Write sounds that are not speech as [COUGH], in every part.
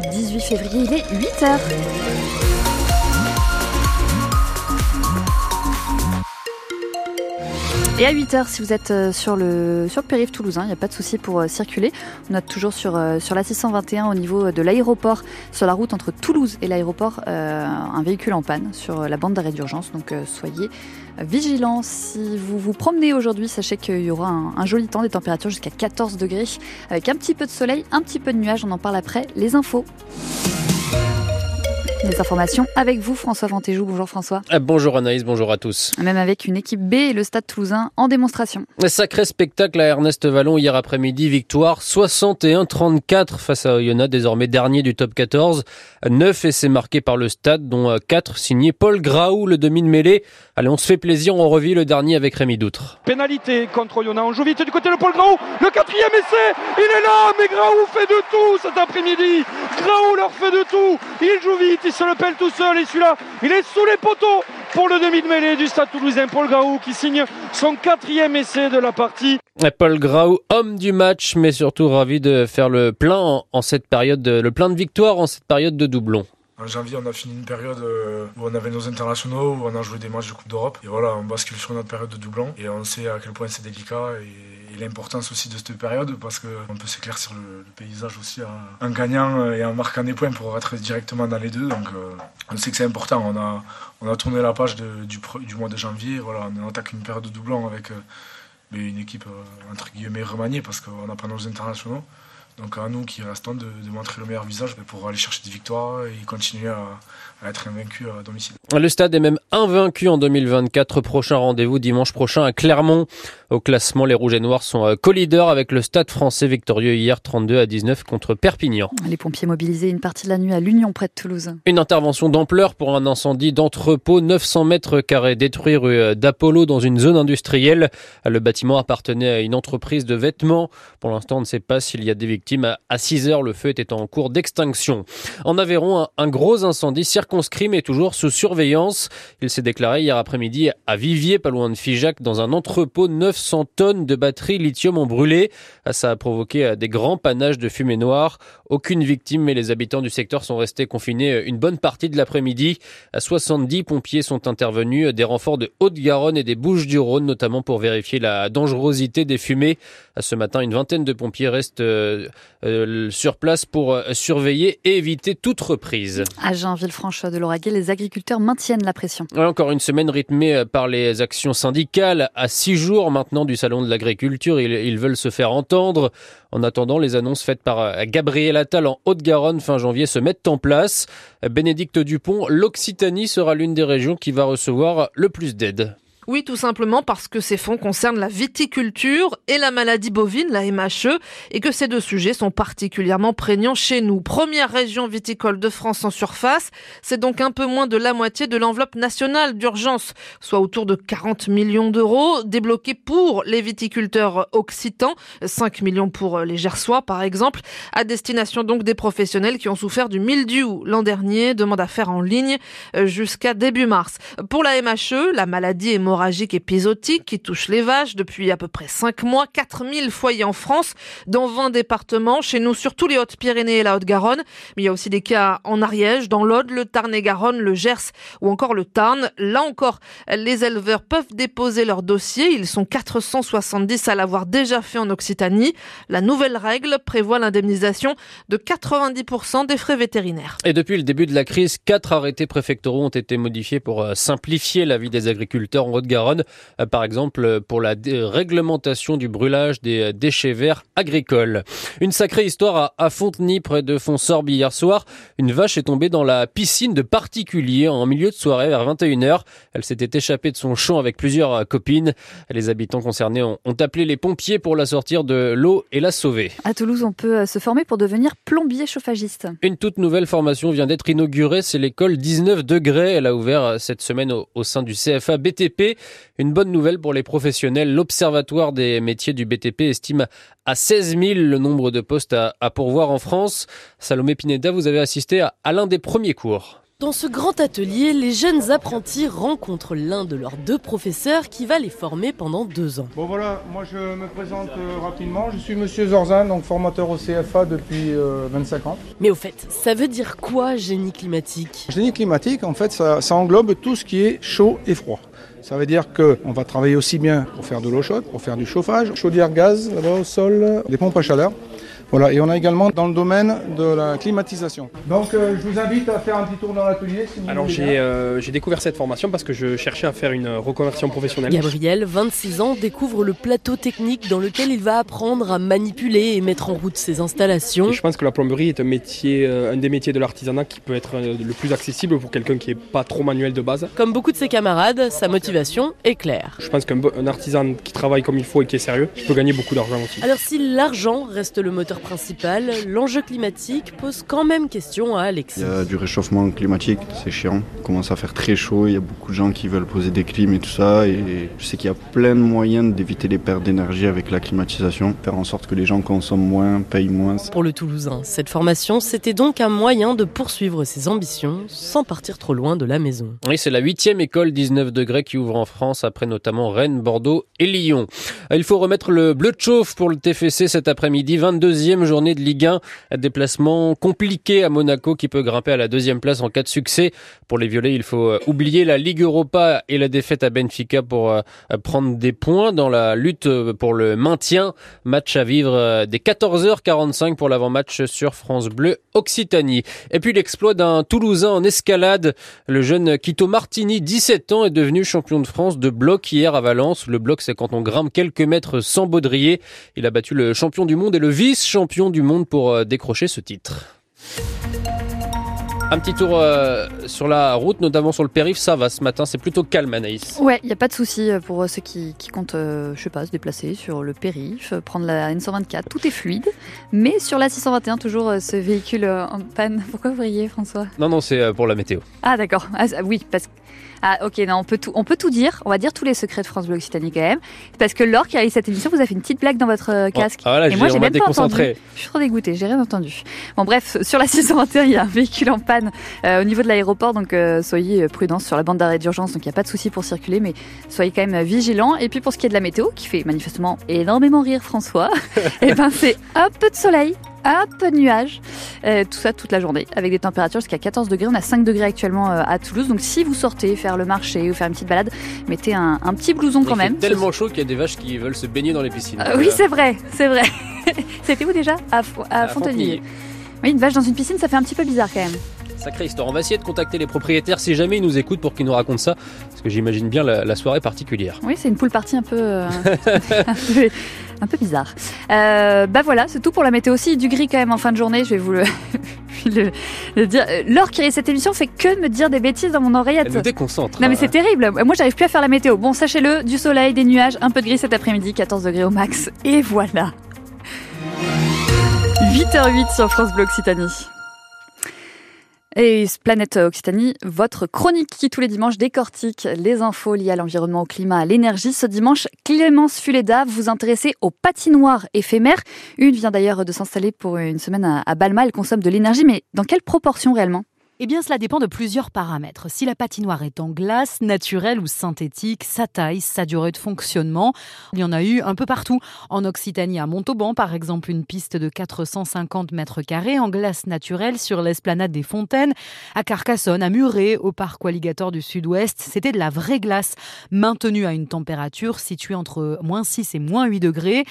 dimanche 18 février, il est 8h. Et à 8h, si vous êtes euh, sur le, sur périph' toulousain, il n'y a pas de souci pour euh, circuler. On note toujours sur, euh, sur la 621 au niveau de l'aéroport, sur la route entre Toulouse et l'aéroport, un véhicule en panne sur la bande d'arrêt d'urgence. Donc soyez vigilants. Si vous vous promenez aujourd'hui, sachez qu'il y aura un, un, joli temps, des températures jusqu'à 14 degrés, avec un petit peu de soleil, un petit peu de nuages. On en parle après. Les infos. Les informations avec vous, François Vantéjou. Bonjour François. Euh, bonjour Anaïs, bonjour à tous. Même avec une équipe B et le Stade Toulousain en démonstration. Sacré spectacle à Ernest Vallon hier après-midi. Victoire 61-34 face à Oyonnax, désormais dernier du top 14. 9 essais marqués par le Stade, dont 4 signés Paul Graou, le demi de mêlée. Allez, on se fait plaisir, on revit le dernier avec Rémi Doutre. Pénalité contre Oyonnax. On joue vite du côté de Paul Graou. Le quatrième essai, il est là, mais Graou fait de tout cet après-midi. Graou leur fait de tout. Il joue vite, il se le pèle tout seul et celui-là, il est sous les poteaux pour le demi de mêlée du Stade Toulousain. Paul Graou qui signe son quatrième essai de la partie. Paul Graou, homme du match, mais surtout ravi de faire le plein en cette période, de, le plein de victoires en cette période de doublon. En janvier, on a fini une période euh, où on avait nos internationaux, où on a joué des matchs de Coupe d'Europe. Et voilà, on bascule sur notre période de doublon. Et on sait à quel point c'est délicat et, et l'importance aussi de cette période parce qu'on peut s'éclaircir le, paysage aussi en, gagnant et en marquant des points pour être directement dans les deux. Donc euh, on sait que c'est important. On a, on a tourné la page du, du, mois de janvier. Voilà, on attaque une période de doublon avec euh, une équipe entre guillemets remaniée parce qu'on n'a pas nos internationaux. Donc à nous qui restons de, de, montrer le meilleur visage pour aller chercher des victoires et continuer à, à être invaincu à domicile. Le stade est même invaincu en 2024. Prochain rendez-vous dimanche prochain à Clermont. Au classement, les Rouges et Noirs sont euh, co-leaders avec le stade français victorieux hier 32 à 19 contre Perpignan. Les pompiers mobilisés une partie de la nuit à l'Union près de Toulouse. Une intervention d'ampleur pour un incendie d'entrepôt 900 mètres carrés détruit rue euh, d'Apollo dans une zone industrielle. Le bâtiment appartenait à une entreprise de vêtements. Pour l'instant, on ne sait pas s'il y a des victimes. À 6 heures, le feu était en cours d'extinction. En Aveyron, un, un gros incendie circonscrit mais toujours sous surveillance. Il s'est déclaré hier après-midi à Vivier, pas loin de Figeac, dans un entrepôt 900 tonnes de batteries lithium ont brûlé. Ça a provoqué des grands panaches de fumée noire. Aucune victime, mais les habitants du secteur sont restés confinés une bonne partie de l'après-midi. 70 pompiers sont intervenus, des renforts de Haute-Garonne et des Bouches-du-Rhône, notamment pour vérifier la dangerosité des fumées. Ce matin, une vingtaine de pompiers restent euh, euh, sur place pour surveiller et éviter toute reprise. À Jean-Villefranche de Lauragais, les agriculteurs maintiennent la pression. Encore une semaine rythmée par les actions syndicales. À six jours maintenant du salon de l'agriculture, ils, ils, veulent se faire entendre. En attendant, les annonces faites par Gabriel Attal en Haute-Garonne fin janvier se mettent en place. Bénédicte Dupont, l'Occitanie sera l'une des régions qui va recevoir le plus d'aide. Oui, tout simplement parce que ces fonds concernent la viticulture et la maladie bovine, la MHE, et que ces deux sujets sont particulièrement prégnants chez nous. Première région viticole de France en surface, c'est donc un peu moins de la moitié de l'enveloppe nationale d'urgence, soit autour de 40 millions d'euros débloqués pour les viticulteurs occitans, 5 millions pour les Gersois par exemple, à destination donc des professionnels qui ont souffert du mildiou l'an dernier, demande à faire en ligne jusqu'à début mars. Pour la MHE, la maladie est hémorragique épisodique qui touche les vaches depuis à peu près 5 mois, 4000 foyers en France, dans 20 départements, chez nous surtout les Hautes-Pyrénées et la Haute-Garonne, mais il y a aussi des cas en Ariège, dans l'Aude, le Tarn-et-Garonne, le Gers ou encore le Tarn. Là encore, les éleveurs peuvent déposer leur dossier, ils sont 470 à l'avoir déjà fait en Occitanie. La nouvelle règle prévoit l'indemnisation de 90% des frais vétérinaires. Et depuis le début de la crise, quatre arrêtés préfectoraux ont été modifiés pour simplifier la vie des agriculteurs en Haute-Garonne, par exemple pour la réglementation du brûlage des déchets verts agricoles. Une sacrée histoire à Fontenay, près de Fonsorbe hier soir. Une vache est tombée dans la piscine de particuliers en milieu de soirée vers 21h. Elle s'était échappée de son champ avec plusieurs copines. Les habitants concernés ont, appelé les pompiers pour la sortir de l'eau et la sauver. À Toulouse, on peut se former pour devenir plombier chauffagiste. Une toute nouvelle formation vient d'être inaugurée. C'est l'école 19 degrés. Elle a ouvert cette semaine au sein du CFA BTP. Une bonne nouvelle pour les professionnels. L'Observatoire des métiers du BTP estime à 16 000 le nombre de postes à, pourvoir en France. Salomé Pineda, vous avez assisté à l'un des premiers cours. Dans ce grand atelier, les jeunes apprentis rencontrent l'un de leurs deux professeurs qui va les former pendant deux ans. Bon voilà, moi je me présente euh, rapidement. Je suis Monsieur Zorzan, donc formateur au CFA depuis 25 euh, ans. Mais au fait, ça veut dire quoi génie climatique? Génie climatique, en fait, ça, ça englobe tout ce qui est chaud et froid. Ça veut dire qu'on va travailler aussi bien pour faire de l'eau chaude, pour faire du chauffage, chaudière gaz, là-bas au sol, des pompes à chaleur. Voilà, et on a également dans le domaine de la climatisation. Donc euh, je vous invite à faire un petit tour dans l'atelier. Alors euh, j'ai découvert cette formation parce que je cherchais à faire une reconversion professionnelle. Gabriel, 26 ans, découvre le plateau technique dans lequel il va apprendre à manipuler et mettre en route ses installations. je pense que la plomberie est un métier, euh, un des métiers de l'artisanat qui peut être le plus accessible pour quelqu'un qui n'est pas trop manuel de base. Comme beaucoup de ses camarades, sa motivation est claire. Je pense qu'un artisan qui travaille comme il faut et qui est sérieux, peut gagner beaucoup d'argent aussi. Alors si l'argent reste le moteur principal, l'enjeu climatique pose quand même question à Alexis. Il y a du réchauffement climatique, c'est chiant. Il commence à faire très chaud, il y a beaucoup de gens qui veulent poser des clims et tout ça. Et je sais qu'il y a plein de moyens d'éviter les pertes d'énergie avec la climatisation, faire en sorte que les gens consomment moins, payent moins. Pour le Toulousain, cette formation, c'était donc un moyen de poursuivre ses ambitions sans partir trop loin de la maison. Oui, c'est la huitième école 19 degrés qui ouvre en France après notamment Rennes, Bordeaux et Lyon. Il faut remettre le bleu de chauffe pour le TFC cet après-midi, 22e journée de Ligue 1. Déplacement compliqué à Monaco qui peut grimper à la deuxième place en cas de succès. Pour les Violets, il faut euh, oublier la Ligue Europa et la défaite à Benfica pour euh, prendre des points dans la lutte euh, pour le maintien. Match à vivre dès 14h45 pour l'avant-match sur France Bleu Occitanie. Et puis l'exploit d'un Toulousain en escalade. Le jeune Quito Martini, 17 ans, est devenu champion de France de bloc hier à Valence. Le bloc, c'est quand on grimpe quelques mètres sans baudrier. Il a battu le champion du monde et le vice-champion champion du monde pour euh, décrocher ce titre. Un petit tour euh, sur la route, notamment sur le périph', ça va ce matin, c'est plutôt calme Anaïs. Ouais, il n'y a pas de souci euh, pour ceux qui, comptent, je sais pas, se déplacer sur le périph', prendre la N124, tout est fluide. Mais sur la 621, toujours ce véhicule en panne. [LAUGHS] Pourquoi vous riez François? Non, non, c'est pour la météo. Ah d'accord, ah, oui, parce que ah ok, non, on peut tout, on peut tout dire. On va dire tous les secrets de France Bleu Occitanie quand même. Parce que Laure qui a eu cette émission vous a fait une petite blague dans votre euh, casque. Ah, et moi j'ai même pas entendu. Je suis trop dégoûtée, j'ai rien entendu. Bon bref, sur la [LAUGHS] 621, il y a un véhicule en panne euh, au niveau de l'aéroport, donc euh, soyez prudents sur la bande d'arrêt d'urgence. Donc il n'y a pas de souci pour circuler, mais soyez quand même vigilants. Et puis pour ce qui est de la météo, qui fait manifestement énormément rire François, et [LAUGHS] eh ben c'est un peu de soleil un peu de nuages. Euh, tout ça toute la journée avec des températures jusqu'à 14 degrés. On a 5 degrés actuellement euh, à Toulouse. Donc si vous sortez faire le marché ou faire une petite balade, mettez un, petit blouson quand même. C'est tellement chaud qu'il y a des vaches qui veulent se baigner dans les piscines. Euh, oui, c'est vrai, c'est vrai. [LAUGHS] C'était où déjà? À, à, Oui, une vache dans une piscine, ça fait un petit peu bizarre quand même. Sacrée histoire. On va essayer de contacter les propriétaires si jamais ils nous écoutent pour qu'ils nous racontent ça. Parce que j'imagine bien la, soirée particulière. Oui, c'est une poule partie un peu, [LAUGHS] [LAUGHS] un peu bizarre. Euh, bah voilà, c'est tout pour la météo aussi. Du gris quand même en fin de journée, je vais vous le, [LAUGHS] le, dire. Laure qui cette émission fait que me dire des bêtises dans mon oreillette. Elle me déconcentre. Non mais c'est terrible. Moi j'arrive plus à faire la météo. Bon, sachez-le, du soleil, des nuages, un peu de gris cet après-midi, 14 degrés au max. Et voilà. 8h08 sur France Bleu Occitanie. Et Planète Occitanie, votre chronique qui tous les dimanches décortique les infos liées à l'environnement, au climat, à l'énergie. Ce dimanche, Clémence Fuleda, vous intéressez aux patinoires éphémères. Une vient d'ailleurs de s'installer pour une semaine à Balma. Elle consomme de l'énergie, mais dans quelle proportion réellement? Eh bien, cela dépend de plusieurs paramètres. Si la patinoire est en glace, naturelle ou synthétique, sa taille, sa durée de fonctionnement. Il y en a eu un peu partout. En Occitanie, à Montauban, par exemple, une piste de 450 mètres carrés en glace naturelle sur l'esplanade des Fontaines. À Carcassonne, à Muret, au parc Alligator du Sud-Ouest, c'était de la vraie glace, maintenue à une température située entre moins 6 et moins 8 degrés.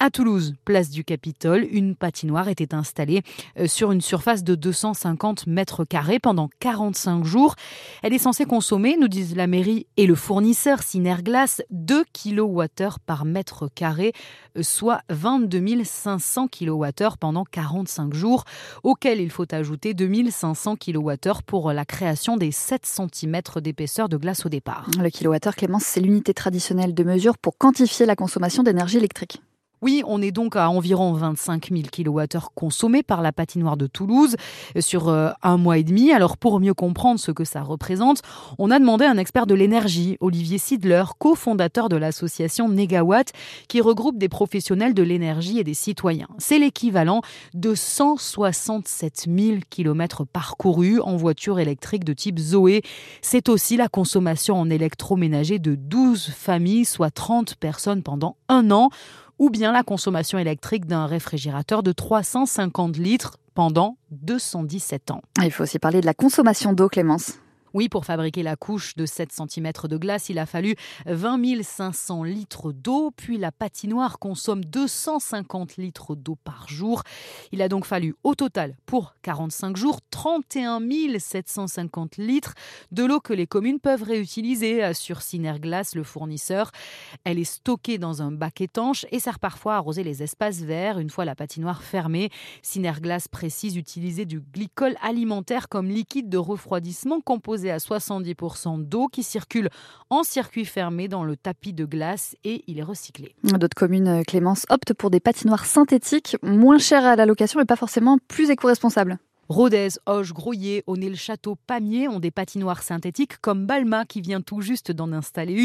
À Toulouse, place du Capitole, une patinoire était installée euh, sur une surface de 250 mètres carrés pendant 45 jours. Elle est censée consommer, nous disent la mairie et le fournisseur Synerglass, 2 kWh par mètre carré, euh, soit 22 500 kWh pendant 45 jours, auquel il faut ajouter 2500 kWh pour la création des 7 cm d'épaisseur de glace au départ. Le kilowattheure, Clémence, c'est l'unité traditionnelle de mesure pour quantifier la consommation d'énergie électrique. Oui, on est donc à environ 25 000 kWh consommés par la patinoire de Toulouse sur euh, un mois et demi. Alors pour mieux comprendre ce que ça représente, on a demandé un expert de l'énergie, Olivier Sidler, cofondateur de l'association Negawatt, qui regroupe des professionnels de l'énergie et des citoyens. C'est l'équivalent de 167 000 km parcourus en voiture électrique de type Zoé. C'est aussi la consommation en électroménager de 12 familles, soit 30 personnes pendant un an ou bien la consommation électrique d'un réfrigérateur de 350 litres pendant 217 ans. Il faut aussi parler de la consommation d'eau, Clémence. Oui, pour fabriquer la couche de 7 cm de glace, il a fallu 20 500 litres d'eau, puis la patinoire consomme 250 litres d'eau par jour. Il a donc fallu au total, pour 45 jours, 31 750 litres de l'eau que les communes peuvent réutiliser, assure Synerglace, le fournisseur. Elle est stockée dans un bac étanche et sert parfois à arroser les espaces verts une fois la patinoire fermée. Synerglace précise utiliser du glycol alimentaire comme liquide de refroidissement composé à 70% d'eau qui circule en circuit fermé dans le tapis de glace et il est recyclé. D'autres communes, euh, Clémence, optent pour des patinoires synthétiques, moins chères à la location et pas forcément plus éco-responsables. Rodez, Hoche, Groyer, Aunay-le-Château, Pamiers ont des patinoires synthétiques comme Balma qui vient tout juste d'en installer une.